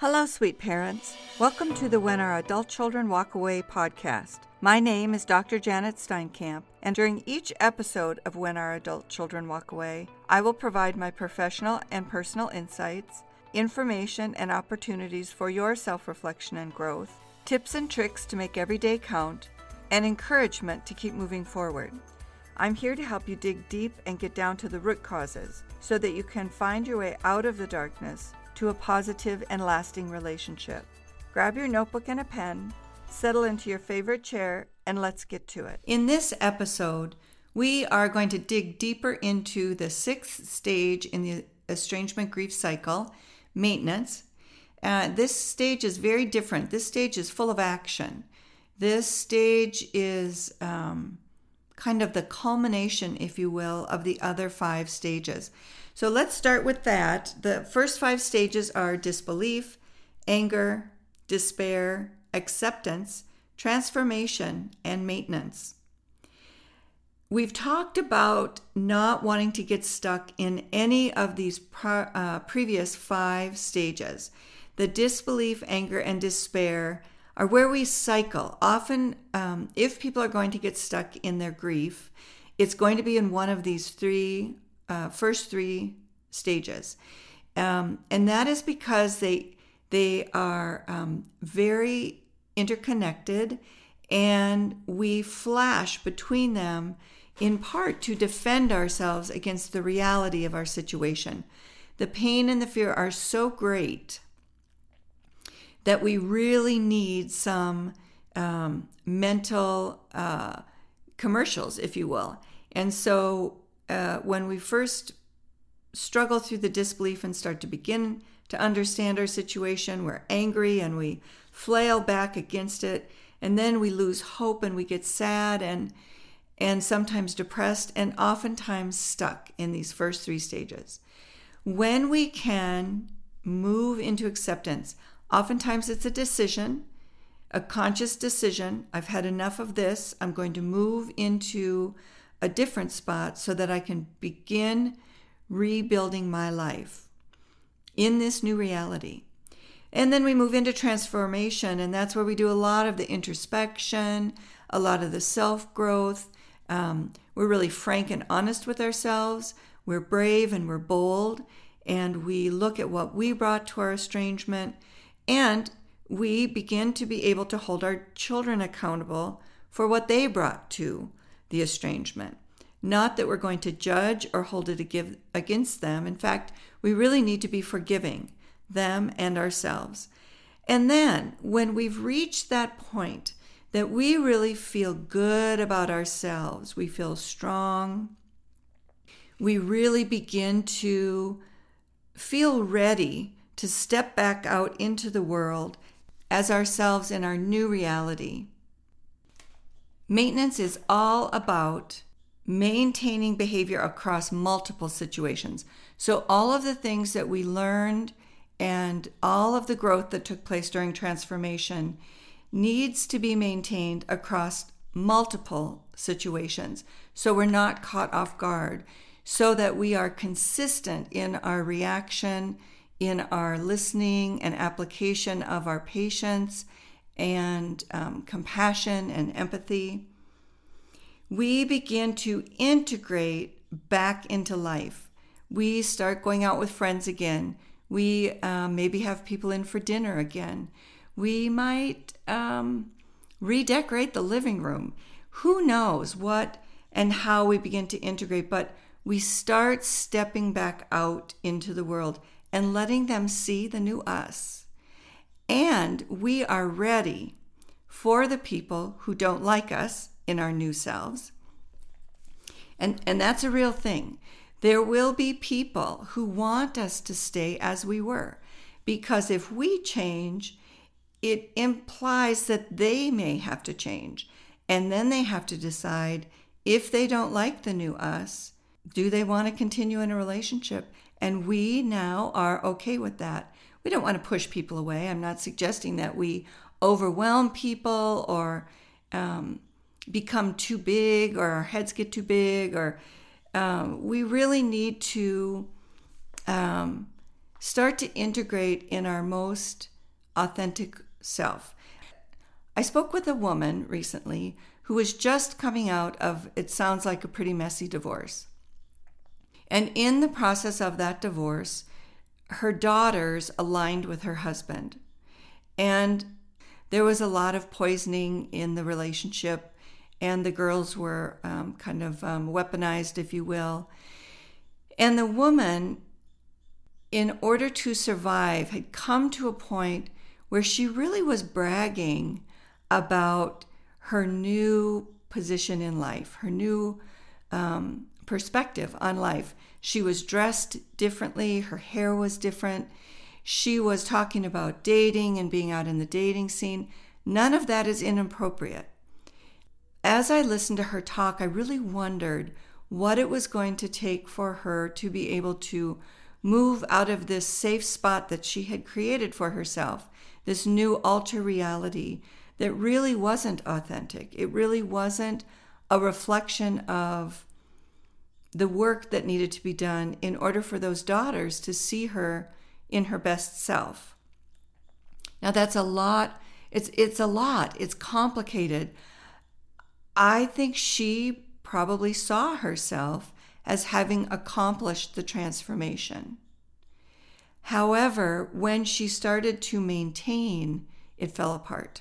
Hello, sweet parents. Welcome to the When Our Adult Children Walk Away podcast. My name is Dr. Janet Steinkamp, and during each episode of When Our Adult Children Walk Away, I will provide my professional and personal insights, information, and opportunities for your self reflection and growth, tips and tricks to make every day count, and encouragement to keep moving forward. I'm here to help you dig deep and get down to the root causes so that you can find your way out of the darkness to a positive and lasting relationship. Grab your notebook and a pen, settle into your favorite chair, and let's get to it. In this episode, we are going to dig deeper into the sixth stage in the estrangement grief cycle maintenance. Uh, this stage is very different. This stage is full of action. This stage is um, kind of the culmination, if you will, of the other five stages. So let's start with that. The first five stages are disbelief, anger, despair, acceptance, transformation, and maintenance. We've talked about not wanting to get stuck in any of these pro- uh, previous five stages. The disbelief, anger, and despair are where we cycle. Often, um, if people are going to get stuck in their grief, it's going to be in one of these three uh, first three stages, um, and that is because they they are um, very interconnected, and we flash between them in part to defend ourselves against the reality of our situation. The pain and the fear are so great that we really need some um, mental uh, commercials, if you will. And so uh, when we first struggle through the disbelief and start to begin to understand our situation, we're angry and we flail back against it, and then we lose hope and we get sad and and sometimes depressed and oftentimes stuck in these first three stages. When we can move into acceptance, oftentimes it's a decision, a conscious decision. I've had enough of this. I'm going to move into a different spot so that I can begin rebuilding my life in this new reality. And then we move into transformation, and that's where we do a lot of the introspection, a lot of the self growth. Um, we're really frank and honest with ourselves. We're brave and we're bold, and we look at what we brought to our estrangement, and we begin to be able to hold our children accountable for what they brought to the estrangement. Not that we're going to judge or hold it against them. In fact, we really need to be forgiving them and ourselves. And then, when we've reached that point that we really feel good about ourselves, we feel strong, we really begin to feel ready to step back out into the world as ourselves in our new reality. Maintenance is all about maintaining behavior across multiple situations. So, all of the things that we learned and all of the growth that took place during transformation needs to be maintained across multiple situations. So, we're not caught off guard, so that we are consistent in our reaction, in our listening and application of our patience and um, compassion and empathy, we begin to integrate back into life. We start going out with friends again. We um, maybe have people in for dinner again. We might um, redecorate the living room. Who knows what and how we begin to integrate, but we start stepping back out into the world and letting them see the new us. And we are ready for the people who don't like us in our new selves. And, and that's a real thing. There will be people who want us to stay as we were, because if we change, it implies that they may have to change. And then they have to decide if they don't like the new us, do they want to continue in a relationship? And we now are okay with that we don't want to push people away. I'm not suggesting that we overwhelm people or um, become too big or our heads get too big or um, we really need to um, start to integrate in our most authentic self. I spoke with a woman recently who was just coming out of, it sounds like a pretty messy divorce. And in the process of that divorce, her daughters aligned with her husband. And there was a lot of poisoning in the relationship, and the girls were um, kind of um, weaponized, if you will. And the woman, in order to survive, had come to a point where she really was bragging about her new position in life, her new um, perspective on life. She was dressed differently, her hair was different. She was talking about dating and being out in the dating scene. None of that is inappropriate. As I listened to her talk, I really wondered what it was going to take for her to be able to move out of this safe spot that she had created for herself, this new alter reality that really wasn't authentic. It really wasn't a reflection of the work that needed to be done in order for those daughters to see her in her best self. Now that's a lot. It's it's a lot. It's complicated. I think she probably saw herself as having accomplished the transformation. However, when she started to maintain, it fell apart.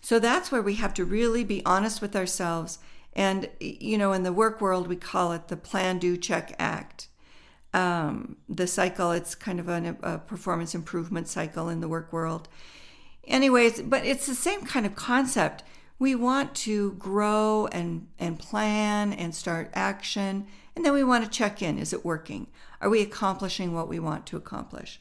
So that's where we have to really be honest with ourselves and, you know, in the work world, we call it the plan, do, check, act. Um, the cycle, it's kind of an, a performance improvement cycle in the work world. Anyways, but it's the same kind of concept. We want to grow and, and plan and start action, and then we want to check in. Is it working? Are we accomplishing what we want to accomplish?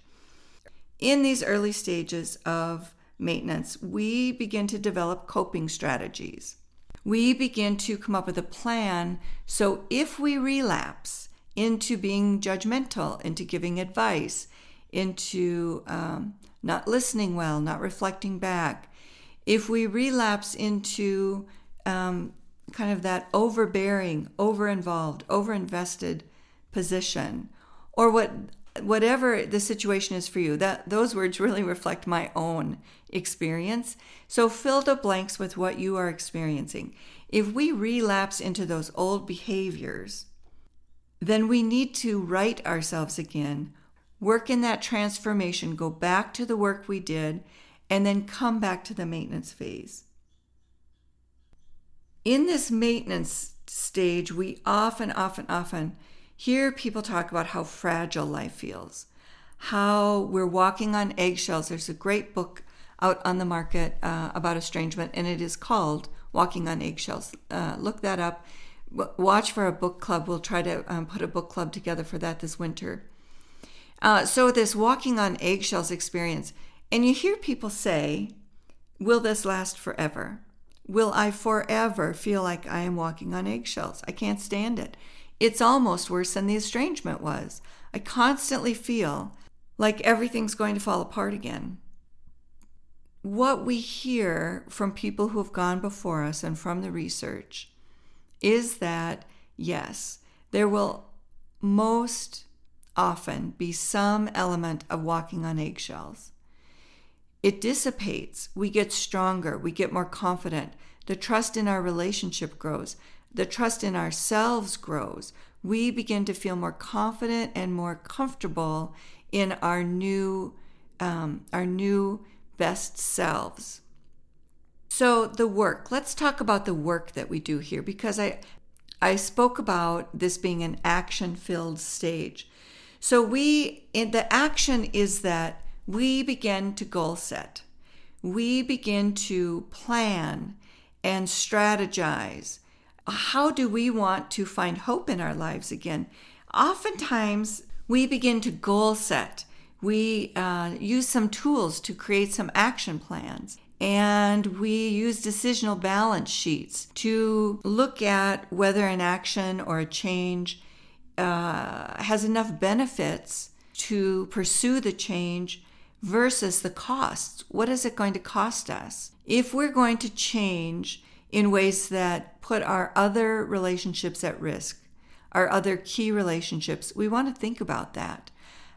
In these early stages of maintenance, we begin to develop coping strategies we begin to come up with a plan. So if we relapse into being judgmental, into giving advice, into um, not listening well, not reflecting back, if we relapse into um, kind of that overbearing, over involved, over invested position, or what whatever the situation is for you that those words really reflect my own experience. So fill the blanks with what you are experiencing. If we relapse into those old behaviors then we need to right ourselves again work in that transformation go back to the work we did and then come back to the maintenance phase. In this maintenance stage we often often often here, people talk about how fragile life feels, how we're walking on eggshells. There's a great book out on the market uh, about estrangement, and it is called Walking on Eggshells. Uh, look that up. Watch for a book club. We'll try to um, put a book club together for that this winter. Uh, so, this walking on eggshells experience, and you hear people say, Will this last forever? Will I forever feel like I am walking on eggshells? I can't stand it. It's almost worse than the estrangement was. I constantly feel like everything's going to fall apart again. What we hear from people who have gone before us and from the research is that, yes, there will most often be some element of walking on eggshells. It dissipates. We get stronger. We get more confident. The trust in our relationship grows the trust in ourselves grows. We begin to feel more confident and more comfortable in our new, um, our new best selves. So the work. Let's talk about the work that we do here because I, I spoke about this being an action-filled stage. So we, in the action is that we begin to goal set. We begin to plan and strategize how do we want to find hope in our lives again? Oftentimes, we begin to goal set. We uh, use some tools to create some action plans. And we use decisional balance sheets to look at whether an action or a change uh, has enough benefits to pursue the change versus the costs. What is it going to cost us? If we're going to change in ways that put our other relationships at risk, our other key relationships, we want to think about that.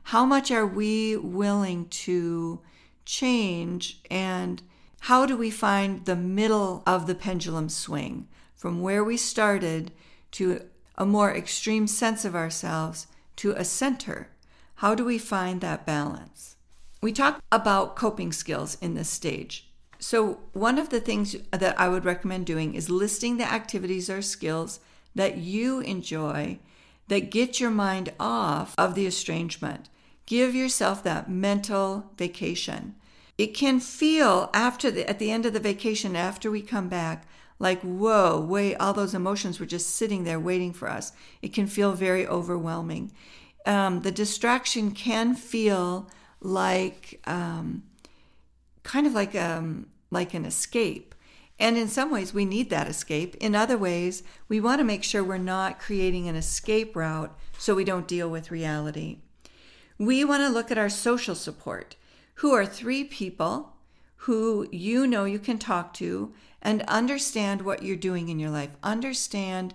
How much are we willing to change and how do we find the middle of the pendulum swing from where we started to a more extreme sense of ourselves to a center? How do we find that balance? We talk about coping skills in this stage. So, one of the things that I would recommend doing is listing the activities or skills that you enjoy that get your mind off of the estrangement. Give yourself that mental vacation. It can feel after the, at the end of the vacation, after we come back, like, whoa, wait, all those emotions were just sitting there waiting for us. It can feel very overwhelming. Um, the distraction can feel like um, kind of like um, like an escape. And in some ways, we need that escape. In other ways, we want to make sure we're not creating an escape route so we don't deal with reality. We want to look at our social support, who are three people who you know you can talk to and understand what you're doing in your life. Understand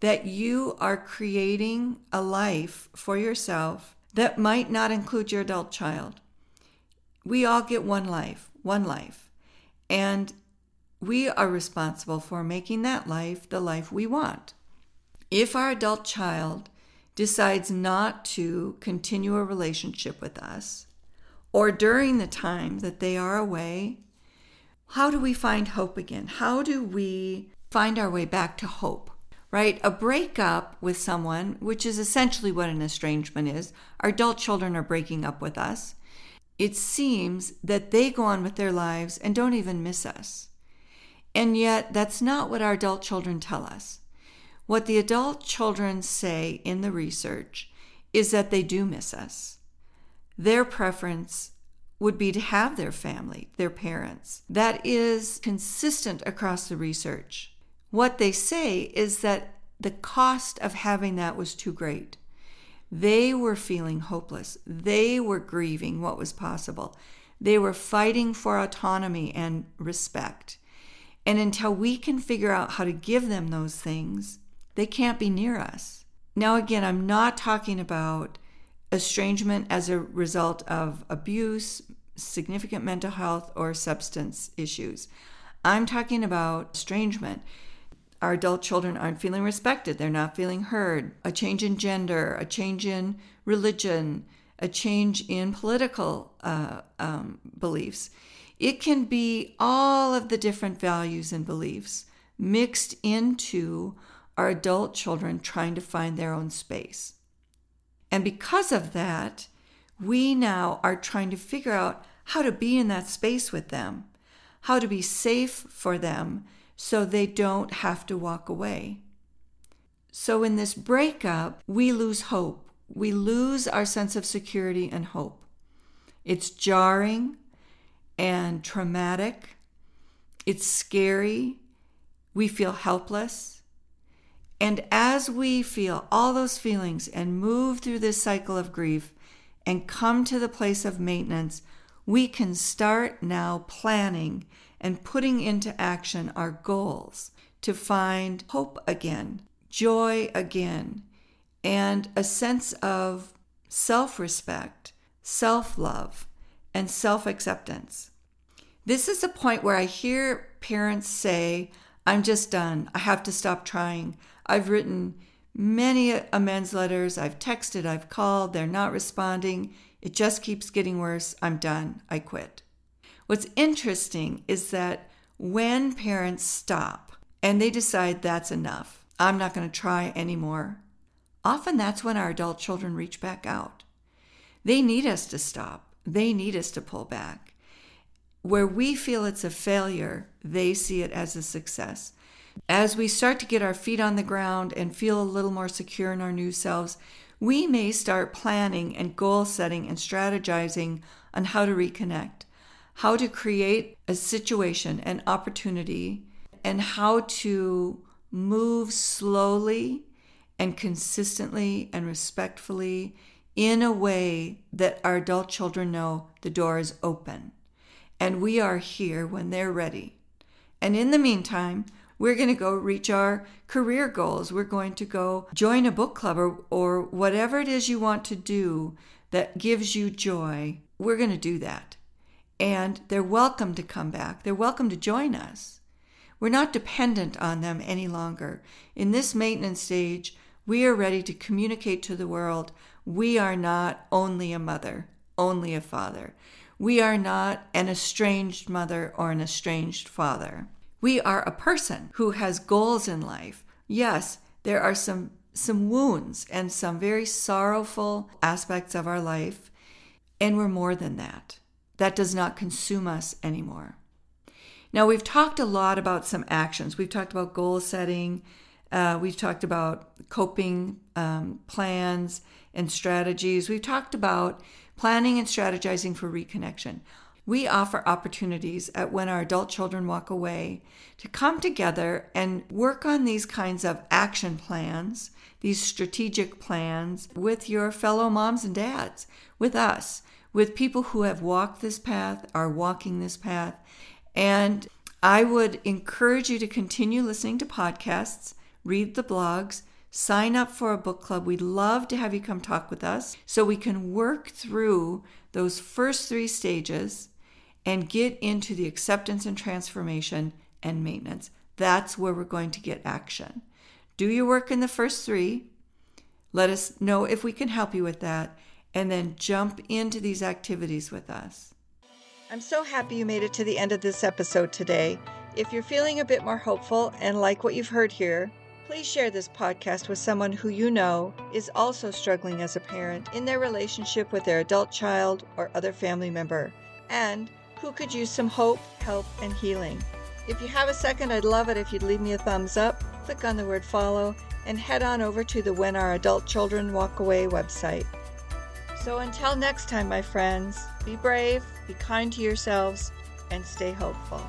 that you are creating a life for yourself that might not include your adult child. We all get one life, one life. And we are responsible for making that life the life we want. If our adult child decides not to continue a relationship with us, or during the time that they are away, how do we find hope again? How do we find our way back to hope? Right? A breakup with someone, which is essentially what an estrangement is, our adult children are breaking up with us. It seems that they go on with their lives and don't even miss us. And yet, that's not what our adult children tell us. What the adult children say in the research is that they do miss us. Their preference would be to have their family, their parents. That is consistent across the research. What they say is that the cost of having that was too great. They were feeling hopeless. They were grieving what was possible. They were fighting for autonomy and respect. And until we can figure out how to give them those things, they can't be near us. Now, again, I'm not talking about estrangement as a result of abuse, significant mental health, or substance issues. I'm talking about estrangement. Our adult children aren't feeling respected, they're not feeling heard. A change in gender, a change in religion, a change in political uh, um, beliefs. It can be all of the different values and beliefs mixed into our adult children trying to find their own space. And because of that, we now are trying to figure out how to be in that space with them, how to be safe for them so they don't have to walk away. So, in this breakup, we lose hope. We lose our sense of security and hope. It's jarring and traumatic. It's scary. We feel helpless. And as we feel all those feelings and move through this cycle of grief and come to the place of maintenance, we can start now planning and putting into action our goals to find hope again, joy again, and a sense of self respect, self love, and self acceptance. This is a point where I hear parents say, I'm just done. I have to stop trying. I've written many amends letters. I've texted, I've called. They're not responding. It just keeps getting worse. I'm done. I quit. What's interesting is that when parents stop and they decide that's enough, I'm not going to try anymore, often that's when our adult children reach back out. They need us to stop, they need us to pull back. Where we feel it's a failure, they see it as a success. As we start to get our feet on the ground and feel a little more secure in our new selves, we may start planning and goal setting and strategizing on how to reconnect, how to create a situation, an opportunity, and how to move slowly and consistently and respectfully in a way that our adult children know the door is open and we are here when they're ready. And in the meantime, we're going to go reach our career goals. We're going to go join a book club or, or whatever it is you want to do that gives you joy, we're going to do that. And they're welcome to come back. They're welcome to join us. We're not dependent on them any longer. In this maintenance stage, we are ready to communicate to the world we are not only a mother, only a father. We are not an estranged mother or an estranged father. We are a person who has goals in life. Yes, there are some some wounds and some very sorrowful aspects of our life, and we're more than that. That does not consume us anymore. Now, we've talked a lot about some actions. We've talked about goal setting, uh, we've talked about coping um, plans and strategies. We've talked about planning and strategizing for reconnection. We offer opportunities at when our adult children walk away to come together and work on these kinds of action plans, these strategic plans with your fellow moms and dads, with us, with people who have walked this path, are walking this path. And I would encourage you to continue listening to podcasts read the blogs, sign up for a book club. We'd love to have you come talk with us so we can work through those first three stages and get into the acceptance and transformation and maintenance. That's where we're going to get action. Do your work in the first three. Let us know if we can help you with that, and then jump into these activities with us. I'm so happy you made it to the end of this episode today. If you're feeling a bit more hopeful and like what you've heard here, Please share this podcast with someone who you know is also struggling as a parent in their relationship with their adult child or other family member, and who could use some hope, help, and healing. If you have a second, I'd love it if you'd leave me a thumbs up, click on the word follow, and head on over to the When Our Adult Children Walk Away website. So until next time, my friends, be brave, be kind to yourselves, and stay hopeful.